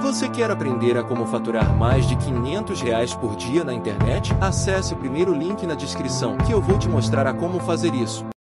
Você quer aprender a como faturar mais de 500 reais por dia na internet? Acesse o primeiro link na descrição que eu vou te mostrar a como fazer isso.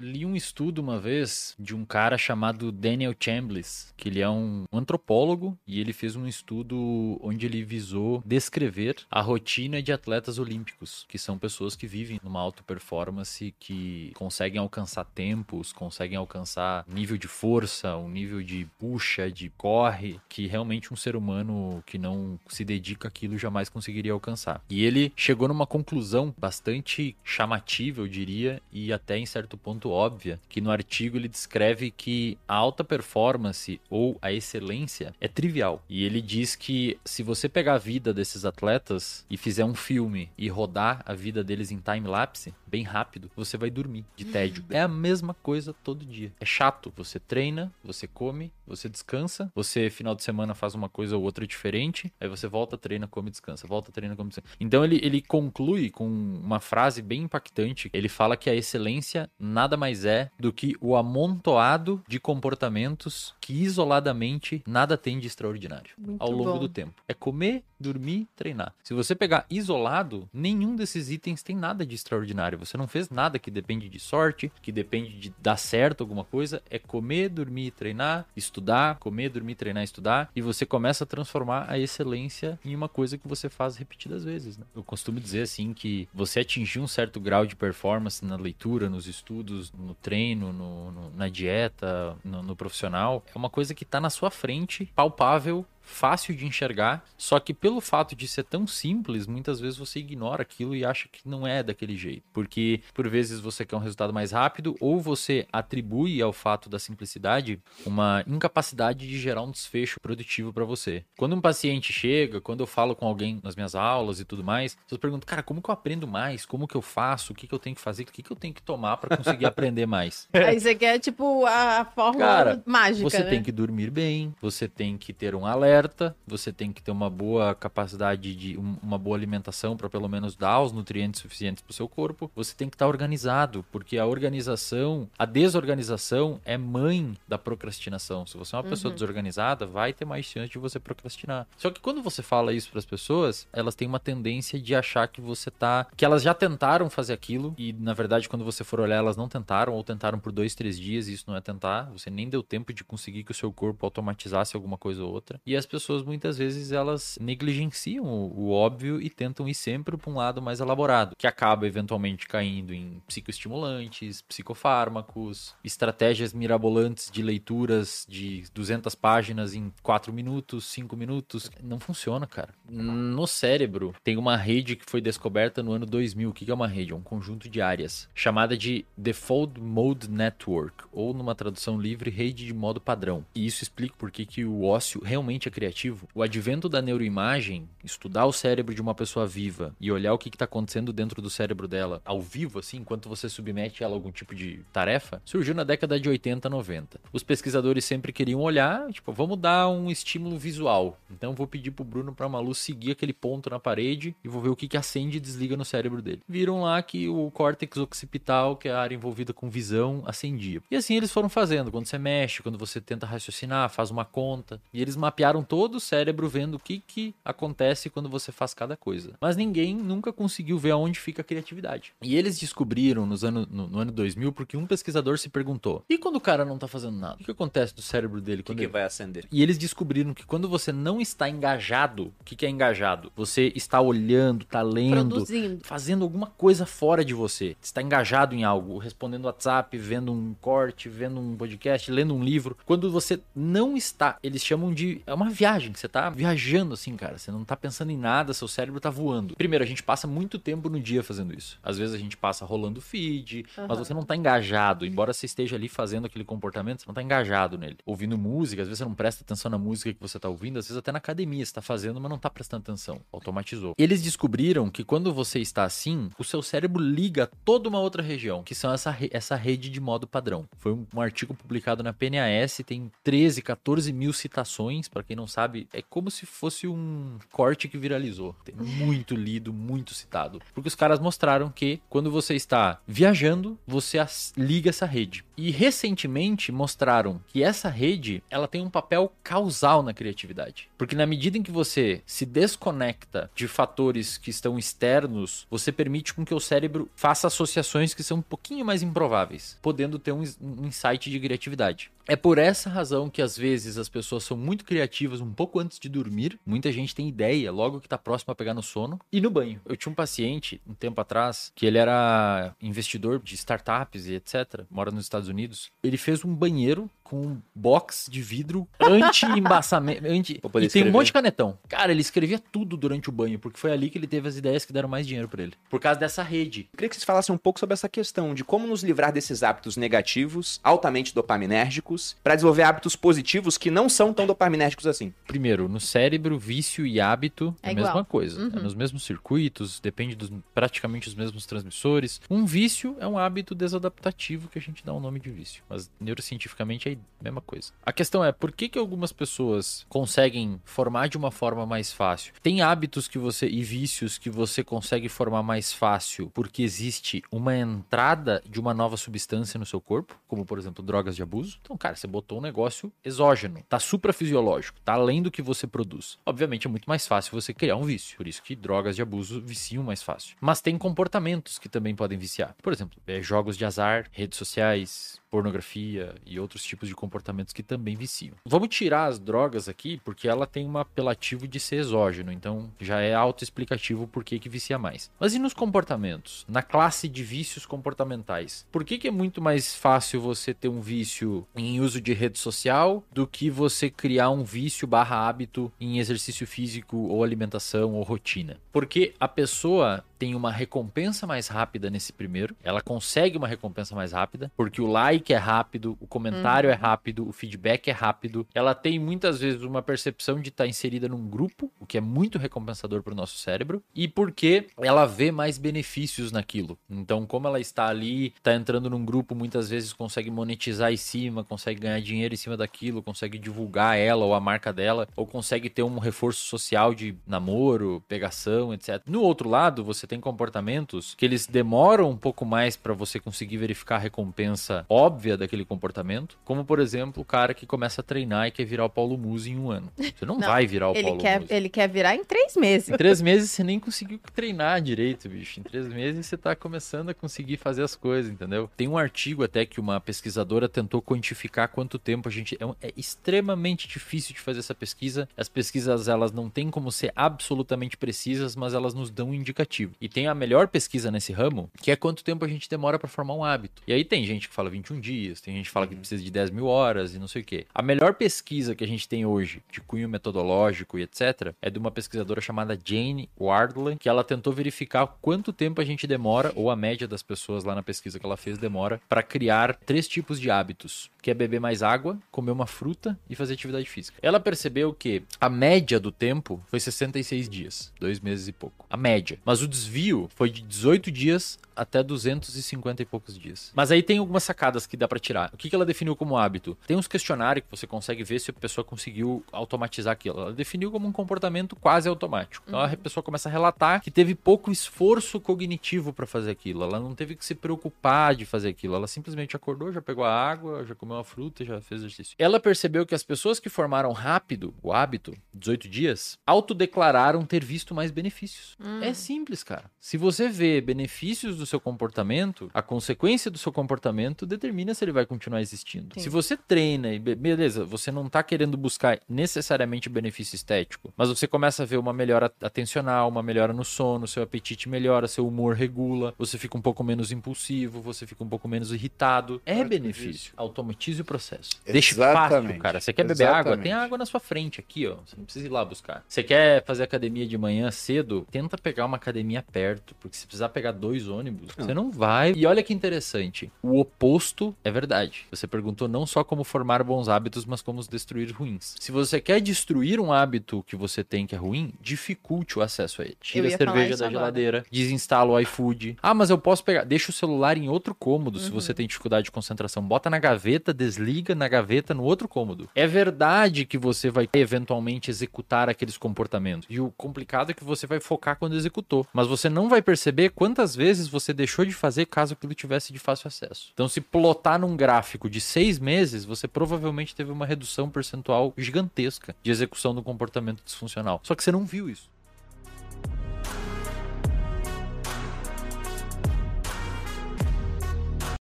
Li um estudo uma vez de um cara chamado Daniel Chambliss, que ele é um antropólogo e ele fez um estudo onde ele visou descrever a rotina de atletas olímpicos, que são pessoas que vivem numa alta performance, que conseguem alcançar tempos, conseguem alcançar nível de força, um nível de puxa, de corre, que realmente um ser humano que não se dedica àquilo jamais conseguiria alcançar. E ele chegou numa conclusão bastante chamativa, eu diria, e até em certo ponto óbvia, que no artigo ele descreve que a alta performance ou a excelência é trivial. E ele diz que se você pegar a vida desses atletas e fizer um filme e rodar a vida deles em time lapse, bem rápido, você vai dormir de tédio. É a mesma coisa todo dia. É chato. Você treina, você come, você descansa, você final de semana faz uma coisa ou outra diferente, aí você volta, treina, come, descansa, volta, treina, come, descansa. Então ele, ele conclui com uma frase bem impactante. Ele fala que a excelência nada mais é do que o amontoado de comportamentos que isoladamente nada tem de extraordinário Muito ao longo bom. do tempo. É comer, dormir, treinar. Se você pegar isolado, nenhum desses itens tem nada de extraordinário. Você não fez nada que depende de sorte, que depende de dar certo alguma coisa. É comer, dormir, treinar, estudar, comer, dormir, treinar, estudar. E você começa a transformar a excelência em uma coisa que você faz repetidas vezes. Né? Eu costumo dizer assim que você atingir um certo grau de performance na leitura, nos estudos, no treino, no- no- na dieta, no, no profissional, é uma coisa que está na sua frente, palpável, fácil de enxergar, só que pelo fato de ser tão simples, muitas vezes você ignora aquilo e acha que não é daquele jeito. Porque por vezes você quer um resultado mais rápido ou você atribui ao fato da simplicidade uma incapacidade de gerar um desfecho produtivo para você. Quando um paciente chega, quando eu falo com alguém nas minhas aulas e tudo mais, você pergunta, cara, como que eu aprendo mais? Como que eu faço? O que que eu tenho que fazer? O que que eu tenho que tomar para conseguir aprender mais? Aí você quer, tipo, a, a fórmula Cara, mágica, Você né? tem que dormir bem, você tem que ter um alerta, você tem que ter uma boa capacidade de um- uma boa alimentação para pelo menos dar os nutrientes suficientes para o seu corpo. Você tem que estar organizado, porque a organização, a desorganização é mãe da procrastinação. Se você é uma pessoa desorganizada, vai ter mais chance de você procrastinar. Só que quando você fala isso para as pessoas, elas têm uma tendência de achar que você tá, que elas já tentaram fazer aquilo e na verdade quando você for olhar elas não tentaram ou tentaram por dois, três dias e isso não é tentar. Você nem deu tempo de conseguir que o seu corpo automatizasse alguma coisa ou outra. E as pessoas muitas vezes elas negligenciam o, o óbvio e tentam ir sempre para um lado mais elaborado, que acaba eventualmente caindo em psicoestimulantes, psicofármacos, estratégias mirabolantes de leituras de 200 páginas em 4 minutos, 5 minutos. Não funciona, cara. No cérebro tem uma rede que foi descoberta no ano 2000. O que é uma rede? É um conjunto de áreas chamada de Default Mode Network, ou numa tradução livre, rede de modo padrão. E isso explica por que que o ócio realmente criativo. O advento da neuroimagem, estudar o cérebro de uma pessoa viva e olhar o que está acontecendo dentro do cérebro dela ao vivo, assim, enquanto você submete ela a algum tipo de tarefa, surgiu na década de 80, 90. Os pesquisadores sempre queriam olhar, tipo, vamos dar um estímulo visual. Então vou pedir pro Bruno pra Malu seguir aquele ponto na parede e vou ver o que, que acende e desliga no cérebro dele. Viram lá que o córtex occipital, que é a área envolvida com visão, acendia. E assim eles foram fazendo. Quando você mexe, quando você tenta raciocinar, faz uma conta. E eles mapearam todo o cérebro vendo o que, que acontece quando você faz cada coisa. Mas ninguém nunca conseguiu ver aonde fica a criatividade. E eles descobriram nos ano, no, no ano 2000 porque um pesquisador se perguntou: e quando o cara não tá fazendo nada? O que acontece no cérebro dele O que, quando que ele... vai acender? E eles descobriram que quando você não está engajado, o que, que é engajado? Você está olhando, tá lendo, Produzindo. fazendo alguma coisa fora de você. Está engajado em algo, respondendo WhatsApp, vendo um corte, vendo um podcast, lendo um livro. Quando você não está, eles chamam de é uma viagem, você tá viajando assim, cara, você não tá pensando em nada, seu cérebro tá voando. Primeiro, a gente passa muito tempo no dia fazendo isso. Às vezes a gente passa rolando feed, mas Aham. você não tá engajado, embora você esteja ali fazendo aquele comportamento, você não tá engajado nele. Ouvindo música, às vezes você não presta atenção na música que você tá ouvindo, às vezes até na academia você tá fazendo, mas não tá prestando atenção. Automatizou. Eles descobriram que quando você está assim, o seu cérebro liga a toda uma outra região, que são essa, re- essa rede de modo padrão. Foi um, um artigo publicado na PNAS, tem 13, 14 mil citações, pra quem não sabe, é como se fosse um corte que viralizou. Tem muito lido, muito citado. Porque os caras mostraram que quando você está viajando, você liga essa rede. E recentemente mostraram que essa rede, ela tem um papel causal na criatividade. Porque na medida em que você se desconecta de fatores que estão externos, você permite com que o cérebro faça associações que são um pouquinho mais improváveis, podendo ter um, insight de criatividade. É por essa razão que às vezes as pessoas são muito criativas um pouco antes de dormir. Muita gente tem ideia logo que tá próximo a pegar no sono. E no banho. Eu tinha um paciente um tempo atrás que ele era investidor de startups e etc. Mora nos Estados Unidos. Ele fez um banheiro com um box de vidro anti-embaçamento. Anti... E tem um monte de canetão. Cara, ele escrevia tudo durante o banho, porque foi ali que ele teve as ideias que deram mais dinheiro pra ele. Por causa dessa rede. Eu queria que vocês falassem um pouco sobre essa questão de como nos livrar desses hábitos negativos, altamente dopaminérgicos, para desenvolver hábitos positivos que não são tão dopaminérgicos assim. Primeiro, no cérebro, vício e hábito é, É a mesma coisa. Uhum. É nos mesmos circuitos, depende dos praticamente os mesmos transmissores. Um vício é um hábito desadaptativo que a gente dá o nome de vício, mas neurocientificamente é mesma coisa. A questão é por que, que algumas pessoas conseguem formar de uma forma mais fácil? Tem hábitos que você e vícios que você consegue formar mais fácil porque existe uma entrada de uma nova substância no seu corpo, como por exemplo drogas de abuso. Então, cara, você botou um negócio exógeno, tá suprafisiológico, tá além do que você produz. Obviamente é muito mais fácil você criar um vício, por isso que drogas de abuso viciam mais fácil. Mas tem comportamentos que também podem viciar. Por exemplo, é, jogos de azar, redes sociais, pornografia e outros tipos de comportamentos que também viciam. Vamos tirar as drogas aqui porque ela tem um apelativo de ser exógeno, então já é autoexplicativo por que que vicia mais. Mas e nos comportamentos? Na classe de vícios comportamentais? Por que que é muito mais fácil você ter um vício em uso de rede social do que você criar um vício barra hábito em exercício físico ou alimentação ou rotina? Porque a pessoa tem uma recompensa mais rápida nesse primeiro, ela consegue uma recompensa mais rápida, porque o like é rápido, o comentário é rápido, o feedback é rápido. Ela tem muitas vezes uma percepção de estar inserida num grupo, o que é muito recompensador para o nosso cérebro, e porque ela vê mais benefícios naquilo. Então, como ela está ali, está entrando num grupo, muitas vezes consegue monetizar em cima, consegue ganhar dinheiro em cima daquilo, consegue divulgar ela ou a marca dela, ou consegue ter um reforço social de namoro, pegação, etc. No outro lado, você tem comportamentos que eles demoram um pouco mais para você conseguir verificar a recompensa óbvia daquele comportamento, como por exemplo o cara que começa a treinar e quer virar o Paulo Musi em um ano. Você não, Não, vai virar o Ele Paulo quer, Musi. ele quer virar em três meses. Em três meses você nem conseguiu treinar direito, bicho. Em três meses você tá começando a conseguir fazer as coisas, entendeu? Tem um artigo até que uma pesquisadora tentou quantificar quanto tempo a gente. É, um- é extremamente difícil de fazer essa pesquisa. As pesquisas elas não têm como ser absolutamente precisas, mas elas nos dão um indicativo. E tem a melhor pesquisa nesse ramo, que é quanto tempo a gente demora pra formar um hábito. E aí tem gente que fala 21 dias, tem gente que fala que precisa de 10 mil horas e não sei o quê. A melhor pesquisa que a gente tem hoje, de cunho metodológico e etc., é de uma pesquisadora chamada Jane Wardley, que ela tentou verificar quanto tempo a gente demora, ou a média das pessoas lá na pesquisa que ela fez demora, para criar três tipos de hábitos, que é beber mais água, comer uma fruta e fazer atividade física. Ela percebeu que a média do tempo foi 66 dias, dois meses e pouco. A média. Mas o desvio foi de 18 dias até 250 e poucos dias. Mas aí tem algumas sacadas que dá pra tirar. O que que ela definiu como hábito? Tem uns questionários que você consegue ver se a pessoa conseguiu automatizar aquilo. Ela definiu como um comportamento quase automático. Então a pessoa começa a relatar que teve pouco esforço cognitivo pra fazer aquilo. Ela não teve que se preocupar de fazer aquilo. Ela simplesmente acordou, já pegou a água, já comeu uma fruta, já fez exercício. Ela percebeu que as pessoas que formaram rápido o hábito, 18 dias, autodeclararam ter visto mais benefícios. É simples, cara. Se você vê benefícios do seu comportamento, a consequência do seu comportamento determina se ele vai continuar existindo. Sim. Se você treina e be- beleza, você não tá querendo buscar necessariamente benefício estético, mas você começa a ver uma melhora atencional, uma melhora no sono, seu apetite melhora, seu humor regula, você fica um pouco menos impulsivo, você fica um pouco menos irritado. É benefício. disso. Automatize o processo. Deixe Exatamente. fácil, cara. Você quer beber água? Exatamente. Tem água na sua frente aqui, ó. Você não precisa ir lá buscar. Você quer fazer academia de manhã cedo? Tenta pegar uma academia perto, porque se precisar pegar dois ônibus, você não vai. E olha que interessante. O oposto é verdade. Você perguntou não só como formar bons hábitos, mas como os destruir ruins. Se você quer destruir um hábito que você tem que é ruim, dificulte o acesso a ele. Tira a cerveja da agora. geladeira, desinstala o iFood. Ah, mas eu posso pegar. Deixa o celular em outro cômodo Uhum. se você tem dificuldade de concentração. Bota na gaveta, desliga na gaveta no outro cômodo. É verdade que você vai eventualmente executar aqueles comportamentos. E o complicado é que você vai focar quando executou. Mas mas você não vai perceber quantas vezes você deixou de fazer caso aquilo tivesse de fácil acesso. Então, se plotar num gráfico de seis meses, você provavelmente teve uma redução percentual gigantesca de execução do comportamento disfuncional. Só que você não viu isso.